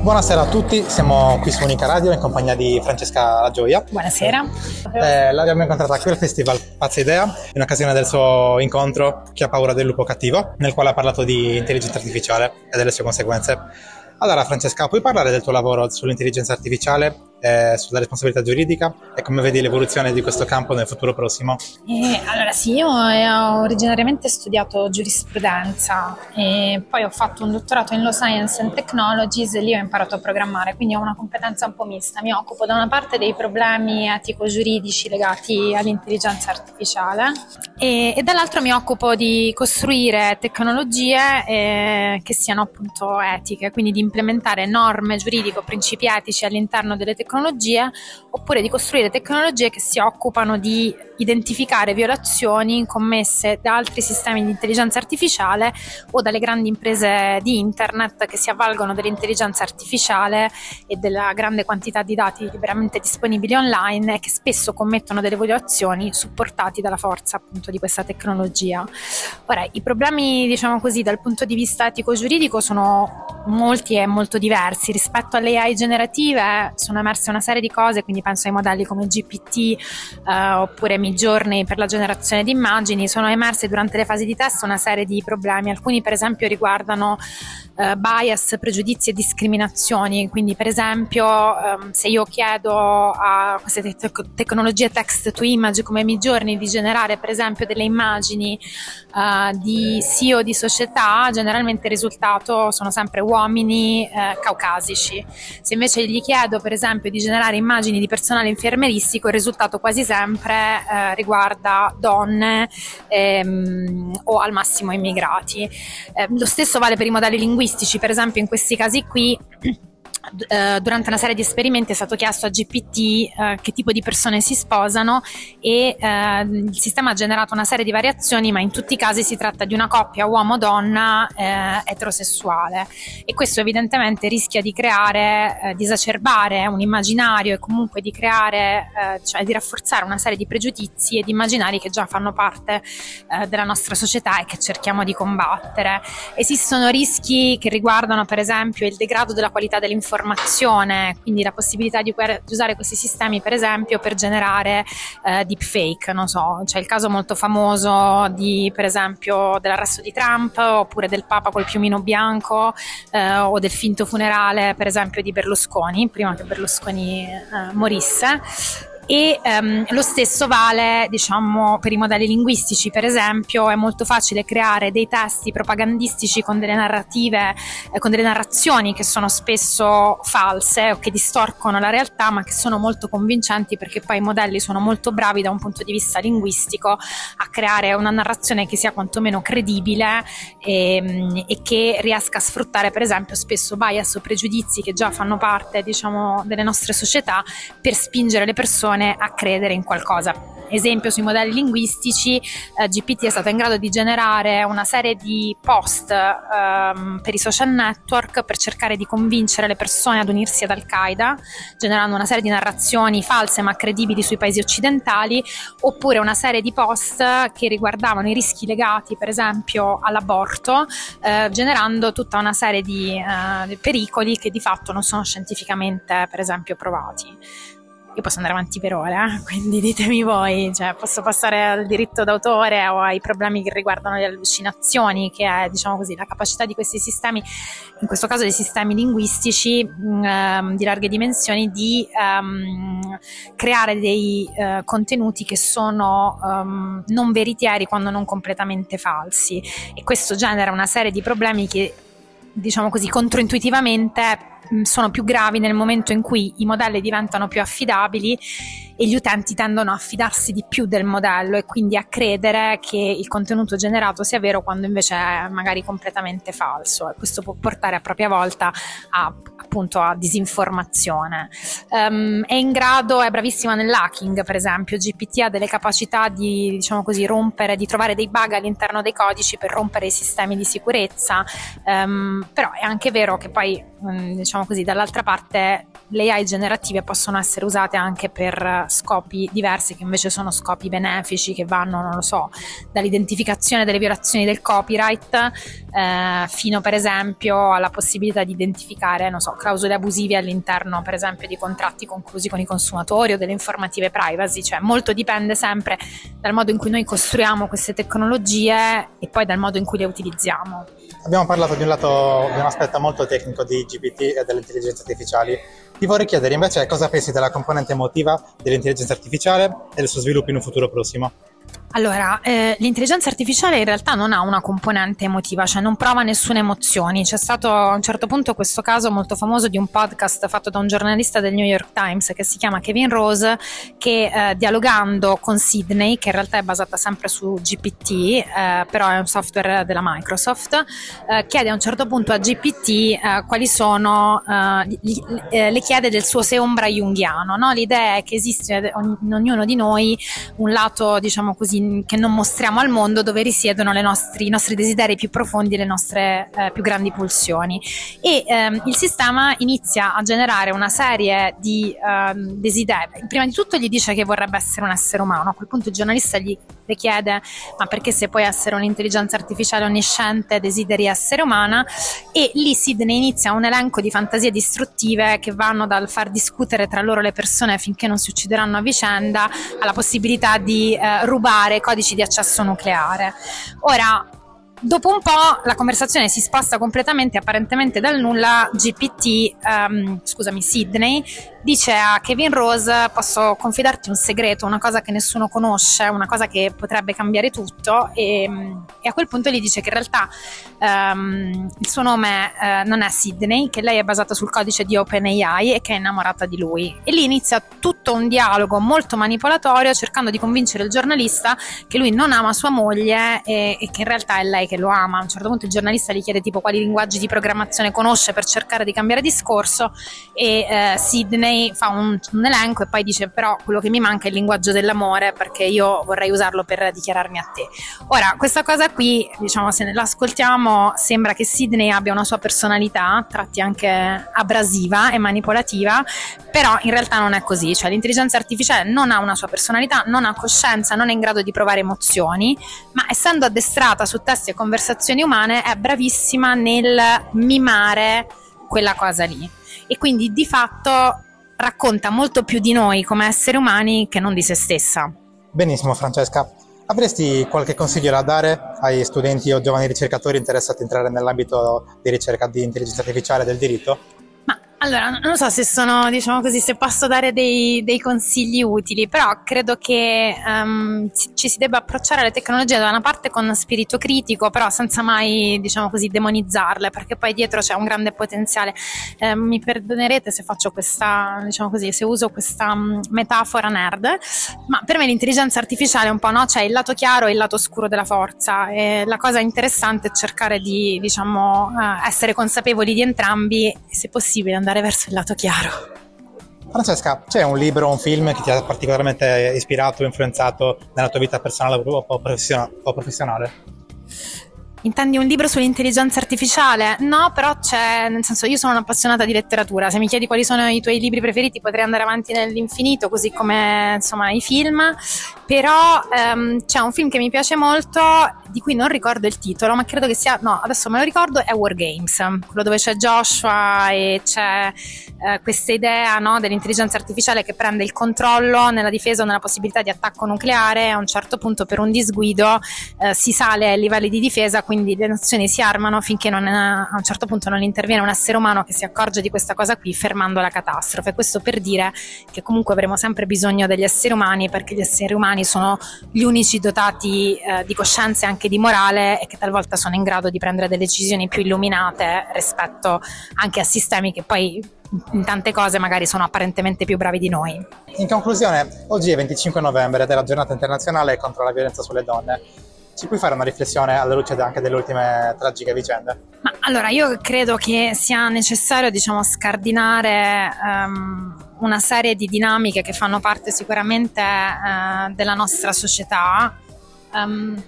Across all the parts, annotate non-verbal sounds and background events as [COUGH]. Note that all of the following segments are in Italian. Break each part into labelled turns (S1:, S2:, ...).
S1: Buonasera a tutti, siamo qui su Unica Radio in compagnia di Francesca La Gioia.
S2: Buonasera.
S1: Eh, l'abbiamo incontrata qui al festival Pazza Idea in occasione del suo incontro Chi ha paura del lupo cattivo, nel quale ha parlato di intelligenza artificiale e delle sue conseguenze. Allora Francesca, puoi parlare del tuo lavoro sull'intelligenza artificiale eh, sulla responsabilità giuridica e come vedi l'evoluzione di questo campo nel futuro prossimo?
S2: Eh, allora sì, io ho originariamente studiato giurisprudenza e poi ho fatto un dottorato in Law Science and Technologies e lì ho imparato a programmare, quindi ho una competenza un po' mista. Mi occupo da una parte dei problemi etico-giuridici legati all'intelligenza artificiale e, e dall'altro mi occupo di costruire tecnologie eh, che siano appunto etiche, quindi di implementare norme giuridico-principi etici all'interno delle tecnologie tecnologie oppure di costruire tecnologie che si occupano di identificare violazioni commesse da altri sistemi di intelligenza artificiale o dalle grandi imprese di internet che si avvalgono dell'intelligenza artificiale e della grande quantità di dati liberamente disponibili online e che spesso commettono delle violazioni supportati dalla forza appunto di questa tecnologia. Ora, i problemi, diciamo così, dal punto di vista etico-giuridico sono molti e molto diversi. Rispetto alle AI generative sono emerse una serie di cose, quindi penso ai modelli come GPT eh, oppure Midjourney per la generazione di immagini, sono emerse durante le fasi di test una serie di problemi. Alcuni per esempio riguardano eh, bias, pregiudizi e discriminazioni, quindi per esempio ehm, se io chiedo a queste te- tecnologie text to image come Midjourney di generare per esempio delle immagini eh, di CEO di società, generalmente il risultato sono sempre uomini eh, caucasici. Se invece gli chiedo per esempio di generare immagini di personale infermeristico, il risultato quasi sempre riguarda donne ehm, o al massimo immigrati. Eh, lo stesso vale per i modelli linguistici, per esempio in questi casi qui [CLEARS THROAT] durante una serie di esperimenti è stato chiesto a GPT eh, che tipo di persone si sposano e eh, il sistema ha generato una serie di variazioni, ma in tutti i casi si tratta di una coppia uomo-donna eh, eterosessuale e questo evidentemente rischia di creare, eh, di esacerbare un immaginario e comunque di creare, cioè di rafforzare una serie di pregiudizi e di immaginari che già fanno parte della nostra società e che cerchiamo di combattere. Esistono rischi che riguardano per esempio il degrado della qualità dell'informazione informazione, quindi la possibilità di, di, usare questi sistemi per esempio per generare eh, deepfake, non so, c'è il caso molto famoso di per esempio dell'arresto di Trump oppure del Papa col piumino bianco eh, o del finto funerale per esempio di Berlusconi, prima che Berlusconi eh, morisse e um, lo stesso vale diciamo, per i modelli linguistici, per esempio è molto facile creare dei testi propagandistici con delle narrative, eh, con delle narrazioni che sono spesso false o che distorcono la realtà ma che sono molto convincenti perché poi i modelli sono molto bravi da un punto di vista linguistico a creare una narrazione che sia quantomeno credibile e, ehm, e che riesca a sfruttare per esempio spesso bias o pregiudizi che già fanno parte diciamo, delle nostre società per spingere le persone persone a credere in qualcosa. Esempio sui modelli linguistici, eh, GPT è stato in grado di generare una serie di post ehm, per i social network per cercare di convincere le persone ad unirsi ad Al-Qaeda, generando una serie di narrazioni false ma credibili sui paesi occidentali, oppure una serie di post che riguardavano i rischi legati per esempio all'aborto, eh, generando tutta una serie di eh, pericoli che di fatto non sono scientificamente per esempio provati io posso andare avanti per eh? [LAUGHS] quindi ditemi voi, cioè, posso passare al diritto d'autore o ai problemi che riguardano le allucinazioni, che è diciamo così, la capacità di questi sistemi, in questo caso dei sistemi linguistici mh, ehm, di larghe dimensioni, di um, creare dei uh, contenuti che sono um, non veritieri quando non completamente falsi e questo genera una serie di problemi che diciamo così controintuitivamente sono più gravi nel momento in cui i modelli diventano più affidabili e gli utenti tendono a fidarsi di più del modello e quindi a credere che il contenuto generato sia vero quando invece è magari completamente falso. E questo può portare a propria volta a, appunto a disinformazione. Um, è in grado, è bravissima nell'hacking per esempio, GPT ha delle capacità di diciamo così rompere, di trovare dei bug all'interno dei codici per rompere i sistemi di sicurezza, um, però è anche vero che poi diciamo così dall'altra parte le AI generative possono essere usate anche per scopi diversi che invece sono scopi benefici che vanno, non lo so, dall'identificazione delle violazioni del copyright eh, fino per esempio alla possibilità di identificare, non so, clausole abusive all'interno per esempio di contratti conclusi con i consumatori o delle informative privacy, cioè molto dipende sempre dal modo in cui noi costruiamo queste tecnologie e poi dal modo in cui le utilizziamo.
S1: Abbiamo parlato di un lato, di un aspetto molto tecnico di GPT e delle intelligenze artificiali. Ti vorrei chiedere invece cosa pensi della componente emotiva dell'intelligenza artificiale e del suo sviluppo in un futuro prossimo.
S2: Allora, eh, l'intelligenza artificiale in realtà non ha una componente emotiva, cioè non prova nessuna emozione. C'è stato a un certo punto questo caso molto famoso di un podcast fatto da un giornalista del New York Times che si chiama Kevin Rose, che eh, dialogando con Sydney, che in realtà è basata sempre su GPT, eh, però è un software della Microsoft, eh, chiede a un certo punto a GPT eh, quali sono, eh, gli, le chiede del suo se ombra junghiano. No? L'idea è che esiste in ognuno di noi un lato, diciamo così, che non mostriamo al mondo dove risiedono nostri, i nostri desideri più profondi le nostre eh, più grandi pulsioni. E ehm, il sistema inizia a generare una serie di ehm, desideri. Prima di tutto gli dice che vorrebbe essere un essere umano, a quel punto il giornalista gli le chiede ma perché se puoi essere un'intelligenza artificiale onnisciente desideri essere umana e lì Sidney inizia un elenco di fantasie distruttive che vanno dal far discutere tra loro le persone finché non si uccideranno a vicenda alla possibilità di eh, rubare codici di accesso nucleare. Ora, Dopo un po' la conversazione si sposta completamente, apparentemente dal nulla, GPT, um, scusami, Sydney, dice a Kevin Rose posso confidarti un segreto, una cosa che nessuno conosce, una cosa che potrebbe cambiare tutto e, e a quel punto gli dice che in realtà um, il suo nome uh, non è Sydney, che lei è basata sul codice di OpenAI e che è innamorata di lui. E lì inizia tutto un dialogo molto manipolatorio cercando di convincere il giornalista che lui non ama sua moglie e, e che in realtà è lei che lo ama. A un certo punto il giornalista gli chiede tipo quali linguaggi di programmazione conosce per cercare di cambiare discorso e eh, Sidney fa un, un, elenco e poi dice però quello che mi manca è il linguaggio dell'amore perché io vorrei usarlo per dichiararmi a te. Ora, questa cosa qui, diciamo, se l'ascoltiamo sembra che Sidney abbia una sua personalità, tratti anche abrasiva e manipolativa, però in realtà non è così, cioè l'intelligenza artificiale non ha una sua personalità, non ha coscienza, non è in grado di provare emozioni, ma essendo addestrata su testi e conversazioni umane è bravissima nel mimare quella cosa lì e quindi di fatto racconta molto più di noi come esseri umani che non di se stessa.
S1: Benissimo Francesca, avresti qualche consiglio da dare ai studenti o giovani ricercatori interessati a entrare nell'ambito di ricerca di intelligenza artificiale del diritto?
S2: Allora, non so se sono, diciamo così, se posso dare dei, dei consigli utili, però credo che um, ci si debba approcciare alle tecnologie da una parte con spirito critico, però senza mai, diciamo così, demonizzarle, perché poi dietro c'è un grande potenziale. Eh, mi perdonerete se faccio questa, diciamo così, se uso questa um, metafora nerd, ma per me l'intelligenza artificiale è un po', no? C'è il lato chiaro e il lato scuro della forza e la cosa interessante è cercare di, diciamo, uh, essere consapevoli di entrambi se possibile andare andare verso il lato chiaro.
S1: Francesca, c'è un libro o un film che ti ha particolarmente ispirato o influenzato nella tua vita personale o professionale?
S2: Intendi un libro sull'intelligenza artificiale? No, però c'è, nel senso, io sono un'appassionata di letteratura. Se mi chiedi quali sono i tuoi libri preferiti, potrei andare avanti nell'infinito, così come insomma i film. Però ehm, c'è un film che mi piace molto, di cui non ricordo il titolo, ma credo che sia, no, adesso me lo ricordo, è War Games, quello dove c'è Joshua e c'è eh, questa idea no, dell'intelligenza artificiale che prende il controllo nella difesa o nella possibilità di attacco nucleare. A un certo punto, per un disguido, eh, si sale ai livelli di difesa quindi le nazioni si armano finché non, a un certo punto non interviene un essere umano che si accorge di questa cosa qui fermando la catastrofe. Questo per dire che comunque avremo sempre bisogno degli esseri umani perché gli esseri umani sono gli unici dotati eh, di coscienza e anche di morale e che talvolta sono in grado di prendere delle decisioni più illuminate rispetto anche a sistemi che poi in tante cose magari sono apparentemente più bravi di noi.
S1: In conclusione, oggi è 25 novembre ed è la giornata internazionale contro la violenza sulle donne. Ci puoi fare una riflessione alla luce anche delle ultime tragiche vicende?
S2: Ma allora, io credo che sia necessario, diciamo, scardinare um, una serie di dinamiche che fanno parte sicuramente uh, della nostra società. Um,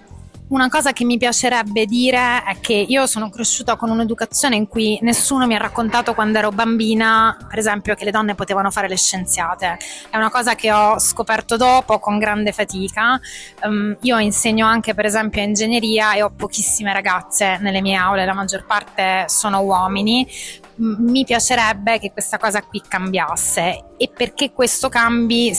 S2: una cosa che mi piacerebbe dire è che io sono cresciuta con un'educazione in cui nessuno mi ha raccontato quando ero bambina, per esempio, che le donne potevano fare le scienziate. È una cosa che ho scoperto dopo con grande fatica. Um, io insegno anche, per esempio, ingegneria e ho pochissime ragazze nelle mie aule, la maggior parte sono uomini mi piacerebbe che questa cosa qui cambiasse. E perché questo cambi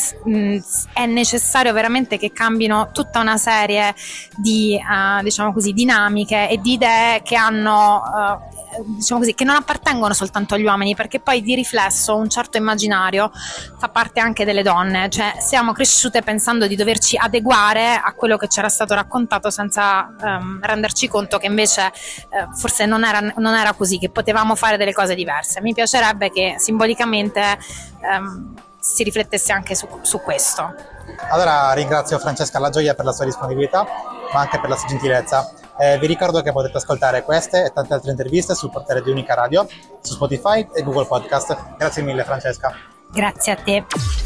S2: è necessario veramente che cambino tutta una serie di uh, diciamo così, dinamiche e di idee che hanno uh, diciamo così, che non appartengono soltanto agli uomini, perché poi di riflesso un certo immaginario fa parte anche delle donne, cioè siamo cresciute pensando di doverci adeguare a quello che c'era stato raccontato senza um, renderci conto che invece uh, forse non era, non era, così, che potevamo fare delle cose diverse. Mi piacerebbe che simbolicamente um, si riflettesse anche su, su questo.
S1: Allora ringrazio Francesca La Gioia per la sua disponibilità, ma anche per la sua gentilezza. Eh, vi ricordo che potete ascoltare queste e tante altre interviste sul portale di Unica Radio, su Spotify e Google Podcast. Grazie mille Francesca.
S2: Grazie a te.